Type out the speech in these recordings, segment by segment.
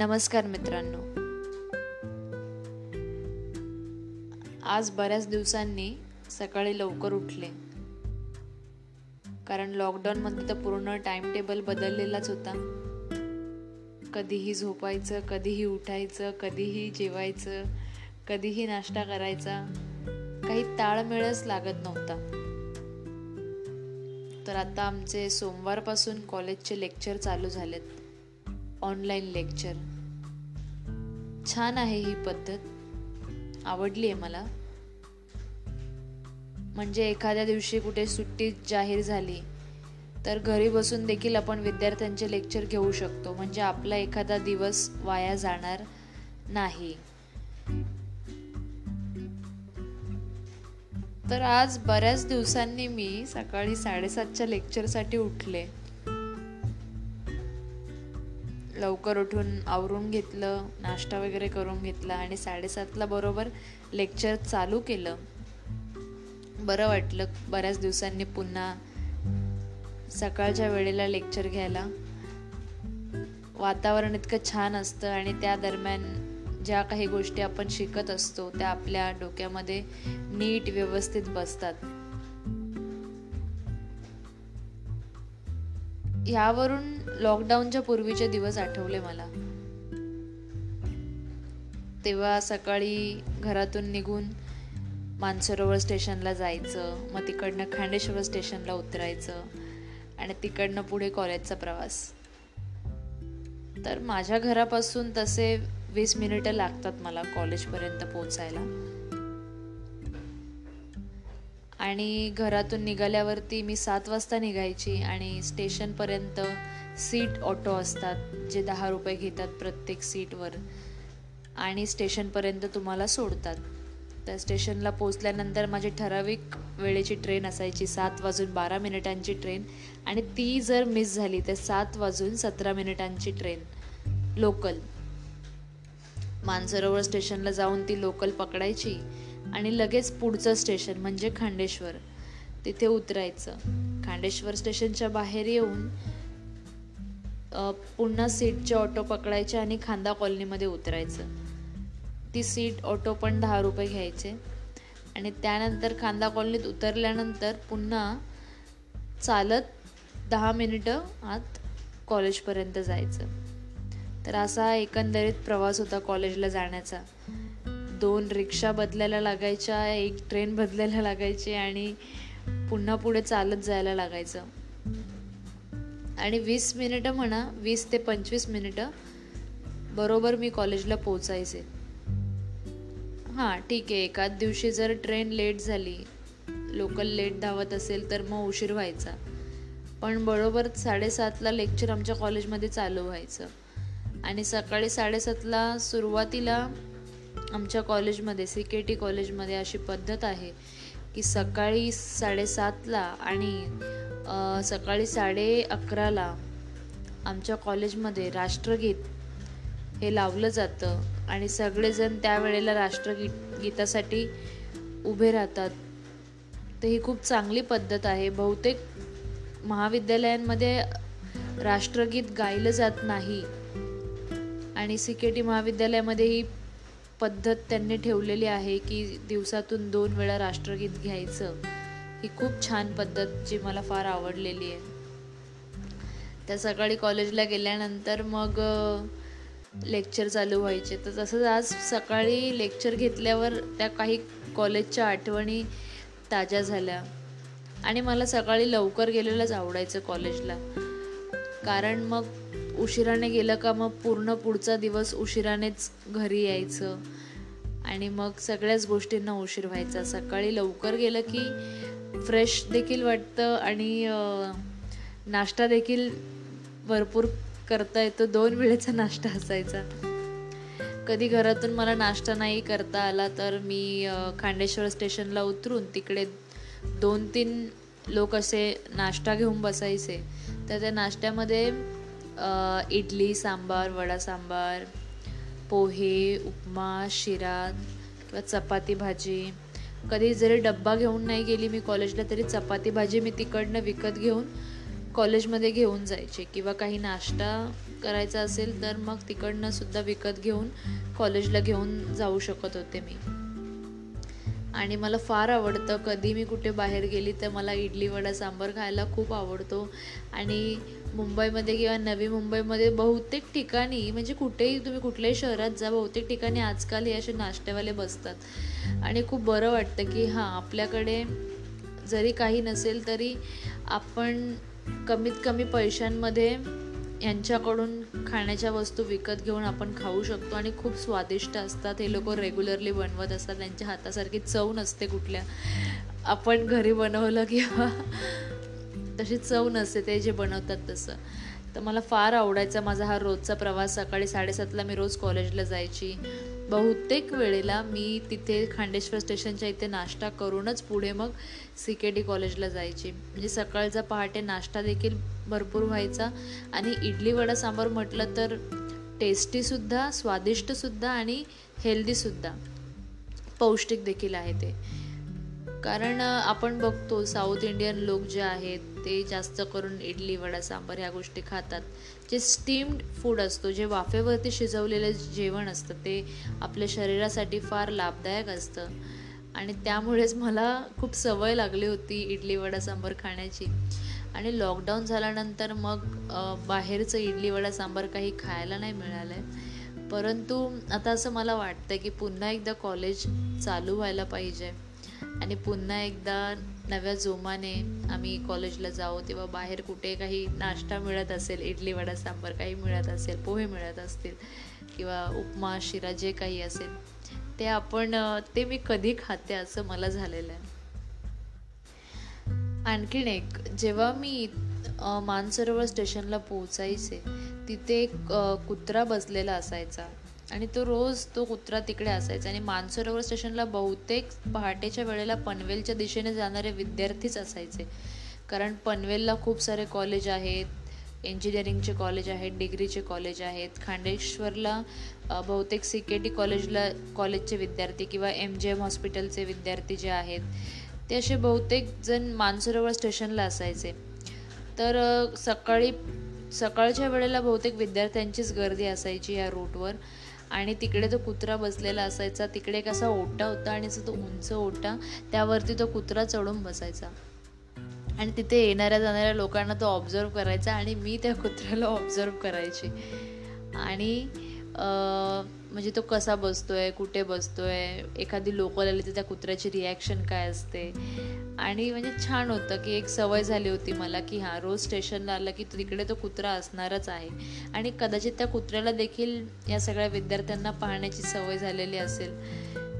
नमस्कार मित्रांनो. आज बऱ्याच दिवसांनी सकाळी लवकर उठले. कारण लॉकडाऊनमध्ये तर पूर्ण टाइम टेबल बदललेलाच होता. कधीही झोपायचं कधीही उठायचं कधीही जेवायचं कधीही नाश्ता करायचा काही ताळमेळच लागत नव्हता. तर आता आमचे सोमवारपासून कॉलेजचे लेक्चर चालू झालेत. ऑनलाईन लेक्चर छान आहे ही पद्धत. आवडली आहे मला. म्हणजे एखाद्या दिवशी कुठे सुट्टी जाहीर झाली तर घरी बसून देखील आपण विद्यार्थ्यांचे लेक्चर घेऊ शकतो. म्हणजे आपला एखादा दिवस वाया जाणार नाही. तर आज बऱ्याच दिवसांनी मी सकाळी साडेसातच्या लेक्चरसाठी उठले. लवकर उठून आवरून घेतलं नाश्ता वगैरे करून घेतला आणि साडेसातला बरोबर लेक्चर चालू केलं. बरं वाटलं बऱ्याच दिवसांनी पुन्हा सकाळच्या वेळेला लेक्चर घ्यायला. वातावरण इतकं छान असतं आणि त्या दरम्यान ज्या काही गोष्टी आपण शिकत असतो त्या आपल्या डोक्यामध्ये नीट व्यवस्थित बसतात. ह्यावरून लॉकडाऊनच्या पूर्वीचे दिवस आठवले मला. तेव्हा सकाळी घरातून निघून मानसरोवर स्टेशनला जायचं मग तिकडनं खांडेश्वर स्टेशनला उतरायचं आणि तिकडनं पुढे कॉलेजचा प्रवास. तर माझ्या घरापासून तसे वीस मिनिटं लागतात मला कॉलेजपर्यंत पोचायला आणि घरातून निघाल्यावरती मी सात वाजता निघायची आणि स्टेशनपर्यंत सीट ऑटो असतात जे दहा रुपये घेतात प्रत्येक सीटवर. आणि स्टेशनपर्यंत तुम्हाला सोडतात. त्या स्टेशनला पोचल्यानंतर माझी ठराविक वेळेची ट्रेन असायची सात वाजून बारा मिनिटांची ट्रेन. आणि ती जर मिस झाली तर सात वाजून सतरा मिनिटांची ट्रेन. लोकल. मानसरोवर स्टेशनला जाऊन ती लोकल पकडायची. आणि लगेच पुढचं स्टेशन म्हणजे खांडेश्वर. तिथे उतरायचं. खांडेश्वर स्टेशनच्या बाहेर येऊन पुन्हा सीटचे ऑटो पकडायचे आणि खांदा कॉलनीमध्ये उतरायचं. ती सीट ऑटो पण दहा रुपये घ्यायचे. आणि त्यानंतर खांदा कॉलनीत उतरल्यानंतर पुन्हा चालत दहा मिनिटं आत कॉलेजपर्यंत जायचं. तर असा एकंदरीत प्रवास होता कॉलेजला जाण्याचा. दोन रिक्षा बदलायला लागायच्या एक ट्रेन बदलायला लागायची आणि पुन्हा पुढे चालत जायला लागायचं. आणि वीस मिनिटं म्हणा वीस ते पंचवीस मिनिटं बरोबर मी कॉलेजला पोचायचे हां ठीक आहे. एकाच दिवशी जर ट्रेन लेट झाली लोकल लेट धावत असेल तर मग उशीर व्हायचा. पण बरोबर साडेसातला लेक्चर आमच्या कॉलेजमध्ये चालू व्हायचं. आणि सकाळी साडेसातला सुरुवातीला आमच्या कॉलेजमध्ये सी के टी कॉलेजमध्ये अशी पद्धत आहे की सकाळी साडेसातला आणि सकाळी साडे अकराला आमच्या कॉलेजमध्ये राष्ट्रगीत हे लावलं जातं आणि सगळेजण त्यावेळेला राष्ट्रगीत गीतासाठी उभे राहतात. तर ही खूप चांगली पद्धत आहे. बहुतेक महाविद्यालयांमध्ये राष्ट्रगीत गायलं जात नाही आणि सी के टी महाविद्यालयामध्ये ही पद्धत त्यांनी ठेवलेली आहे की दिवसातून दोन वेळा राष्ट्रगीत घ्यायचं ही खूप छान पद्धत जी मला फार आवडलेली आहे. त्या सकाळी कॉलेजला गेल्यानंतर मग लेक्चर चालू व्हायचे. तर तसंच आज सकाळी लेक्चर घेतल्यावर त्या काही कॉलेजच्या आठवणी ताज्या झाल्या. आणि मला सकाळी लवकर गेलेलंच आवडायचं कॉलेजला. कारण मग उशिराने गेलं का मग पूर्ण पुढचा दिवस उशिरानेच घरी यायचं. आणि मग सगळ्याच गोष्टींना उशीर व्हायचा. सकाळी लवकर गेलं की फ्रेश देखील वाटतं आणि नाश्ता देखील भरपूर करता येतो. दोन वेळेचा नाश्ता असायचा. कधी घरातून मला नाश्ता नाही करता आला तर मी खांडेश्वर स्टेशनला उतरून तिकडे दोन तीन लोक असे नाश्ता घेऊन बसायचे. तर त्या नाश्त्यामध्ये इडली सांबार वडा सांबार पोहे उपमा शिरा किंवा चपाती भाजी. कधी जरी डब्बा घेऊन नाही गेली मी कॉलेजला तरी चपाती भाजी मी तिकडनं विकत घेऊन कॉलेजमध्ये घेऊन जायचे. किंवा काही नाश्ता करायचा असेल तर मग तिकडनं सुद्धा विकत घेऊन कॉलेजला घेऊन जाऊ शकत होते मी. आणि मला फार आवडतं. कधी मी कुठे बाहेर गेली तर मला इडली वडा सांबार खायला खूप आवडतो. आणि मुंबईमध्ये किंवा नवी मुंबईमध्ये बहुतेक ठिकाणी म्हणजे कुठेही तुम्ही कुठल्याही शहरात जा बहुतेक ठिकाणी आजकाल हे असे नाश्तेवाले बसतात. आणि खूप बरं वाटतं की हां आपल्याकडे जरी काही नसेल तरी आपण कमीत कमी पैशांमध्ये यांच्याकडून खाण्याच्या वस्तू विकत घेऊन आपण खाऊ शकतो आणि खूप स्वादिष्ट असतात. हे लोक रेग्युलरली बनवत असतात. त्यांच्या हातासारखी चव नसते कुठल्या. आपण घरी बनवलं किंवा तशी चव नसते ते जे बनवतात तसं. तर मला फार आवडायचा माझा हा रोजचा प्रवास. सकाळी साडेसातला मी रोज कॉलेजला जायची. बहुतेक वेळेला मी तिथे खांडेश्वर स्टेशनच्या इथे नाश्ता करूनच पुढे मग सी के डी कॉलेजला जायची. म्हणजे सकाळचा पहाटे नाश्ता देखील भरपूर व्हायचा. आणि इडली वडा सांबार म्हटलं तर टेस्टीसुद्धा स्वादिष्टसुद्धा आणि हेल्दीसुद्धा पौष्टिक देखील आहे ते. कारण आपण बघतो साऊथ इंडियन लोक जे आहेत ते जास्त करून इडली वडा सांबार ह्या गोष्टी खातात. जे स्टीम्ड फूड असतो जे वाफेवरती शिजवलेलं जेवण असतं ते आपल्या शरीरासाठी फार लाभदायक असतं. आणि त्यामुळेच मला खूप सवय लागली होती इडली वडा सांबार खाण्याची. आणि लॉकडाऊन झाल्यानंतर मग बाहेरचं इडली वडा सांबार काही खायला नाही मिळालं आहे परंतु आता असं मला वाटतं की पुन्हा एकदा कॉलेज चालू व्हायला पाहिजे. आणि पुन्हा एकदा नव्या जोमाने आम्ही कॉलेजला जाऊ तेव्हा बाहेर कुठे काही नाश्ता मिळत असेल इडली वडा सांबार काही मिळत असेल पोहे मिळत असतील किंवा उपमा शिरा जे काही असेल ते आपण ते मी कधी खाते असं मला झालेलं आहे. आणखीन एक जेव्हा मी मानसरोवर स्टेशनला पोहोचायचे तिथे एक कुत्रा बसलेला असायचा. आणि तो रोज तो कुत्रा तिकडे असायचा. आणि मानसरोवर स्टेशनला बहुतेक पहाटेच्या वेळेला पनवेलच्या दिशेने जाणारे विद्यार्थीच असायचे. कारण पनवेलला खूप सारे कॉलेज आहेत. इंजिनिअरिंगचे कॉलेज आहेत डिग्रीचे कॉलेज आहेत. खांडेश्वरला बहुतेक सी के टी कॉलेजला कॉलेजचे विद्यार्थी किंवा एम जे एम हॉस्पिटलचे विद्यार्थी जे आहेत ते असे बहुतेक जण मानसरोवर स्टेशनला असायचे. तर सकाळी सकाळच्या वेळेला बहुतेक विद्यार्थ्यांचीच गर्दी असायची या रूटवर आणि तिकडे तो कुत्रा बसलेला असायचा तिकडे एक असा ओटा होता आणि तो उंच ओटा त्यावरती तो कुत्रा चढून बसायचा. आणि तिथे येणाऱ्या जाणाऱ्या लोकांना तो ऑब्झर्व करायचा आणि मी त्या कुत्र्याला ऑब्झर्व करायची. आणि म्हणजे तो कसा बसतोय कुठे बसतोय एखादी लोकल आली तर त्या कुत्र्याची रिॲक्शन काय असते? आणि म्हणजे छान होतं की एक सवय झाली होती मला की हां रोज स्टेशनला आलं की तिकडे तो कुत्रा असणारच आहे. आणि कदाचित त्या कुत्र्याला देखील या सगळ्या विद्यार्थ्यांना पाहण्याची सवय झालेली असेल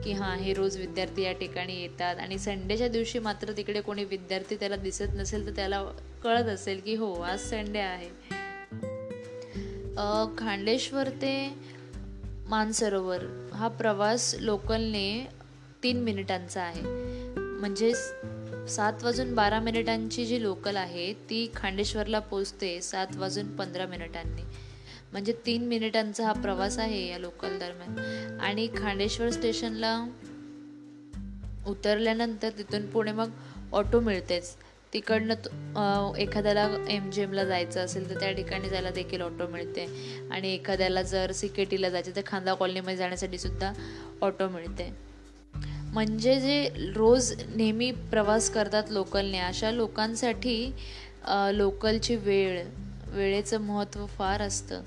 की हां हे रोज विद्यार्थी या ठिकाणी येतात. आणि संडेच्या दिवशी मात्र तिकडे कोणी विद्यार्थी त्याला दिसत नसेल तर त्याला कळत असेल की हो आज संडे आहे. खांडेश्वर ते मानसरोवर. हा प्रवास लोकलने तीन मिनिटांचा आहे. म्हणजे सात वाजून बारा मिनिटांची जी लोकल आहे ती खांडेश्वरला पोचते सात वाजून पंधरा मिनिटांनी. म्हणजे तीन मिनिटांचा हा प्रवास आहे या लोकल दरम्यान. आणि खांडेश्वर स्टेशनला उतरल्यानंतर तिथून पुढे मग ऑटो मिळतेच. तिकडनं एखाद्याला एम जी एमला जायचं असेल तर त्या ठिकाणी जायला देखील ऑटो मिळते. आणि एखाद्याला जर सी के टीला जायचं तर खांदा कॉलनीमध्ये जाण्यासाठी सुद्धा ऑटो मिळते. म्हणजे जे रोज नेहमी प्रवास करतात लोकलने अशा लोकांसाठी लोकलची वेळ वेळेचं महत्त्व फार असतं.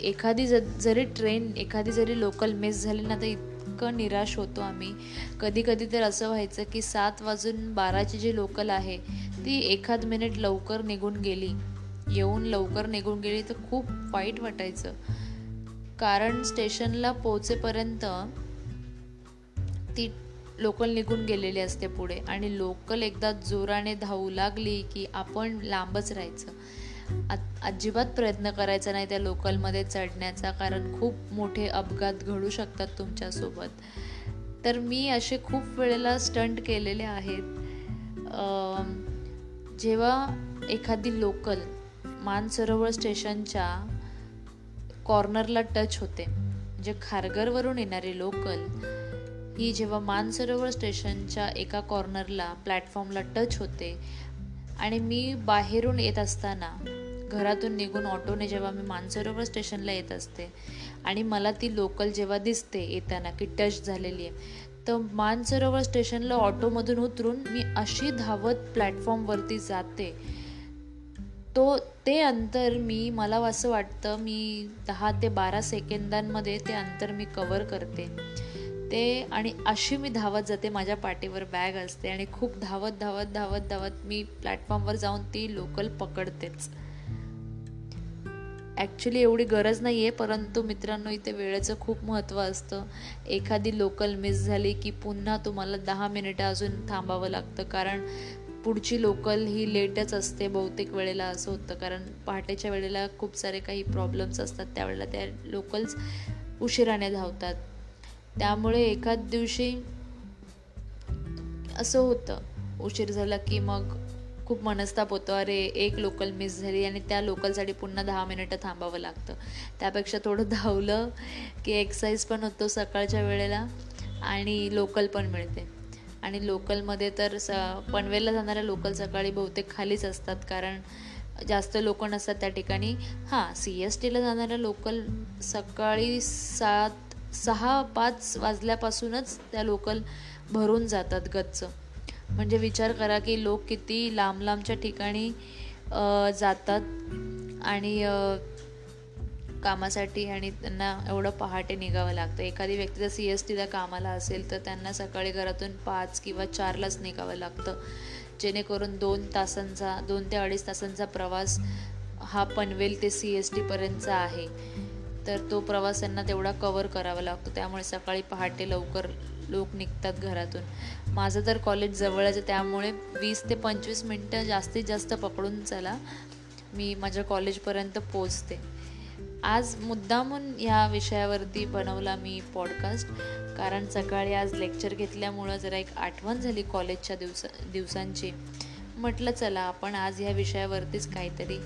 एखादी ज जरी ट्रेन एखादी जरी लोकल मिस झाली ना तर इतकं निराश होतो आम्ही. कधी कधी तर असं व्हायचं की सात वाजून बाराची जी लोकल आहे ती एखाद मिनिट लवकर निघून गेली. येऊन लवकर निघून गेली तर खूप वाईट वाटायचं. कारण स्टेशनला पोहोचेपर्यंत ती लोकल निघून गेलेली असते पुढे. आणि लोकल एकदा जोराने धावू लागली की आपण लांबच राहायचं. अजिबात प्रयत्न करायचा नाही त्या लोकलमध्ये चढण्याचा कारण खूप मोठे अपघात घडू शकतात तुमच्यासोबत. तर मी असे खूप वेळेला स्टंट केलेले आहेत. जेव्हा एखादी लोकल मानसरोवर स्टेशनच्या कॉर्नरला टच होते म्हणजे खारघरवरून येणारी लोकल ही जेव्हा मानसरोवर स्टेशनच्या एका कॉर्नरला प्लॅटफॉर्मला टच होते आणि मी बाहेरून येत असताना घरातून निघून ऑटोने जेव्हा मी मानसरोवर स्टेशनला येत असते आणि मला ती लोकल जेव्हा दिसते येताना की टच झालेली आहे तर मानसरोवर स्टेशनला ऑटोमधून उतरून मी अशी धावत प्लॅटफॉर्मवरती जाते. तो ते अंतर मी मला असं वाटतं मी दहा ते बारा सेकंदांमध्ये ते अंतर मी कवर करते. ते आणि अशी मी धावत जाते माझ्या पाठीवर बॅग असते आणि खूप धावत धावत धावत धावत मी प्लॅटफॉर्मवर जाऊन ती लोकल पकडतेच. ॲक्च्युली एवढी गरज नाही आहे परंतु मित्रांनो इथे वेळेचं खूप महत्त्व असतं. एखादी लोकल मिस झाली की पुन्हा तुम्हाला दहा मिनिटं अजून थांबावं लागतं. कारण पुढची लोकल ही लेटच असते बहुतेक वेळेला असं होतं. कारण पहाटेच्या वेळेला खूप सारे काही प्रॉब्लेम्स असतात. त्यावेळेला त्या लोकल्स उशिराने धावतात. त्यामुळे एखाद दिवशी असं होतं. उशीर झाला की मग खूप मनस्ताप होतो. अरे एक लोकल मिस झाली आणि त्या लोकलसाठी पुन्हा दहा मिनिटं थांबावं लागतं. त्यापेक्षा थोडं धावलं की एक्सरसाइज पण होतो सकाळच्या वेळेला आणि लोकल पण मिळते. आणि लोकलमध्ये तर स पनवेलला जाणाऱ्या लोकल सकाळी बहुतेक खालीच असतात कारण जास्त लोक नसतात त्या ठिकाणी. हां सी एस टीला जाणाऱ्या लोकल सकाळी सात सहा पाच वाजल्यापासूनच त्या लोकल भरून जातात गच्च. म्हणजे विचार करा की लोक किती लांब लांबच्या ठिकाणी जातात आणि कामासाठी आणि त्यांना एवढं पहाटे निघावं लागतं. एखादी व्यक्ती जर सी एस टीला कामाला असेल तर त्यांना सकाळी घरातून पाच किंवा चारलाच निघावं लागतं. जेणेकरून दोन तासांचा दोन ते अडीच तासांचा प्रवास हा पनवेल ते सी एस टीपर्यंतचा आहे. तर तो प्रवास त्यांना तेवढा कवर करावा लागतो. त्यामुळे सकाळी पहाटे लवकर लोक निघतात घरातून. माझं तर कॉलेज जवळच आहे त्यामुळे वीस ते पंचवीस मिनटं जास्तीत जास्त पकडून चला. मी माझ्या कॉलेजपर्यंत पोचते आज मुद्दामून ह्या विषयावरती बनवला मी पॉडकास्ट कारण सकाळी आज लेक्चर घेतल्यामुळं जरा एक आठवण झाली कॉलेजच्या दिवसा दिवसांची. म्हटलं चला आपण आज ह्या विषयावरतीच काहीतरी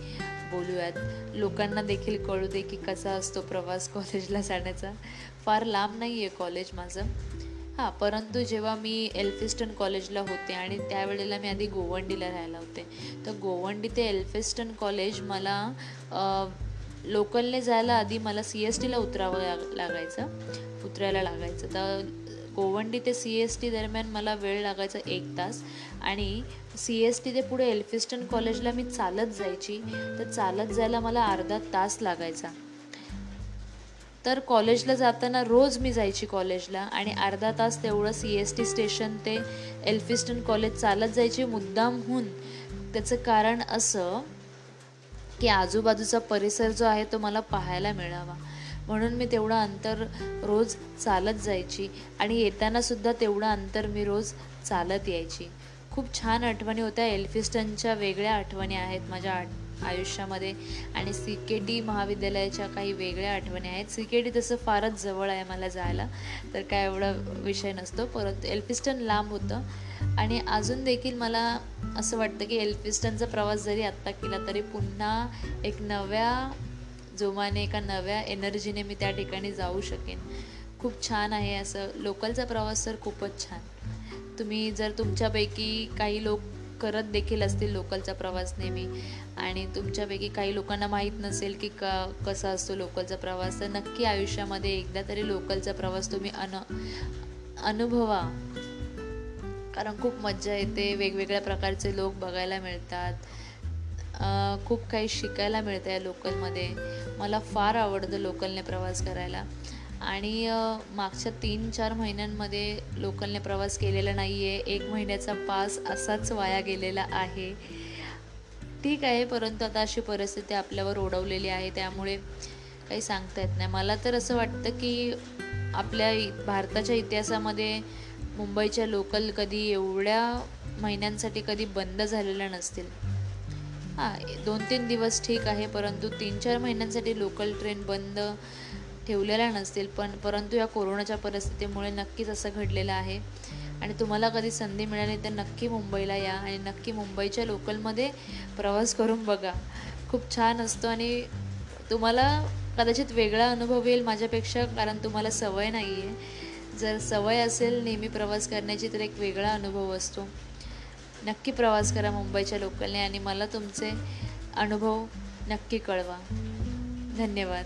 बोलूयात. लोकांना देखील कळू दे की कसा असतो प्रवास कॉलेजला जाण्याचा. फार लांब नाही आहे कॉलेज माझं. हां परंतु जेव्हा मी एल्फिस्टन कॉलेजला होते आणि त्यावेळेला मी आधी गोवंडीला राहायला होते तर गोवंडी ते एल्फिस्टन कॉलेज मला लोकलने जायला आधी मला सी एस टीला उतरावं लाग लागायचं उतरायला लागायचं. तर गोवंडी ते सी एस टी दरम्यान मला वेळ लागायचा एक तास आणि सी एस टी ते पुढे एल्फिस्टन कॉलेजला मी चालत जायची तर चालत जायला मला अर्धा तास लागायचा. तर कॉलेजला जाताना रोज मी जायची कॉलेजला आणि अर्धा तास तेवढं सी एस टी स्टेशन ते एल्फिस्टन कॉलेज चालत जायची मुद्दामहून. त्याचं कारण असं की आजूबाजूचा परिसर जो आहे तो मला पाहायला मिळावा. म्हणून मी तेवढं अंतर रोज चालत जायची आणि येतानासुद्धा तेवढं अंतर मी रोज चालत यायची. खूप छान आठवणी होत्या. एल्फिस्टनच्या वेगळ्या आठवणी आहेत माझ्या आयुष्यामध्ये. आणि सी के डी महाविद्यालयाच्या काही वेगळ्या आठवणी आहेत. सी के डी तसं फारच जवळ आहे मला जायला. तर काय एवढा विषय नसतो. परंतु एल्फिस्टन लांब होतं. आणि अजून देखील मला असं वाटतं की एल्फिस्टनचा प्रवास जरी आत्ता केला तरी पुन्हा एक नव्या जोमाने एका नव्या एनर्जीने मी त्या ठिकाणी जाऊ शकेन. खूप छान आहे असं. लोकलचा प्रवास तर खूपच छान. तुम्ही जर तुमच्यापैकी काही लोक करत देखील असतील लोकलचा प्रवास नेहमी. आणि तुमच्यापैकी काही लोकांना माहीत नसेल की का कसा असतो लोकलचा प्रवास तर नक्की आयुष्यामध्ये एकदा तरी लोकलचा प्रवास तुम्ही अन अनुभवा. कारण खूप मज्जा येते वेगवेगळ्या प्रकारचे लोक बघायला मिळतात. खूप काही शिकायला मिळतं या लोकलमध्ये. मला फार आवडतं लोकलने प्रवास करायला. आणि मागच्या तीन चार महिन्यांमध्ये लोकलने प्रवास केलेला नाही आहे एक महिन्याचा पास असाच वाया गेलेला आहे. ठीक आहे परंतु आता अशी परिस्थिती आपल्यावर ओढवलेली आहे. त्यामुळे काही सांगता येत नाही. मला तर असं वाटतं की आपल्या भारताच्या इतिहासामध्ये मुंबईच्या लोकल कधी एवढ्या महिन्यांसाठी कधी बंद झालेल्या नसतील. हां दोन तीन दिवस ठीक आहे परंतु तीन चार महिन्यांसाठी लोकल ट्रेन बंद ठेवलेल्या नसतील पण परंतु या कोरोनाच्या परिस्थितीमुळे नक्कीच असं घडलेलं आहे. आणि तुम्हाला कधी संधी मिळाली तर नक्की मुंबईला या आणि नक्की मुंबईच्या लोकलमध्ये प्रवास करून बघा. खूप छान असतो आणि तुम्हाला कदाचित वेगळा अनुभव येईल माझ्यापेक्षा कारण तुम्हाला सवय नाही आहे जर सवय असेल नेहमी प्रवास करण्याची तर एक वेगळा अनुभव असतो. नक्की प्रवास करा मुंबईच्या लोकलने आणि मला तुमचे अनुभव नक्की कळवा. धन्यवाद.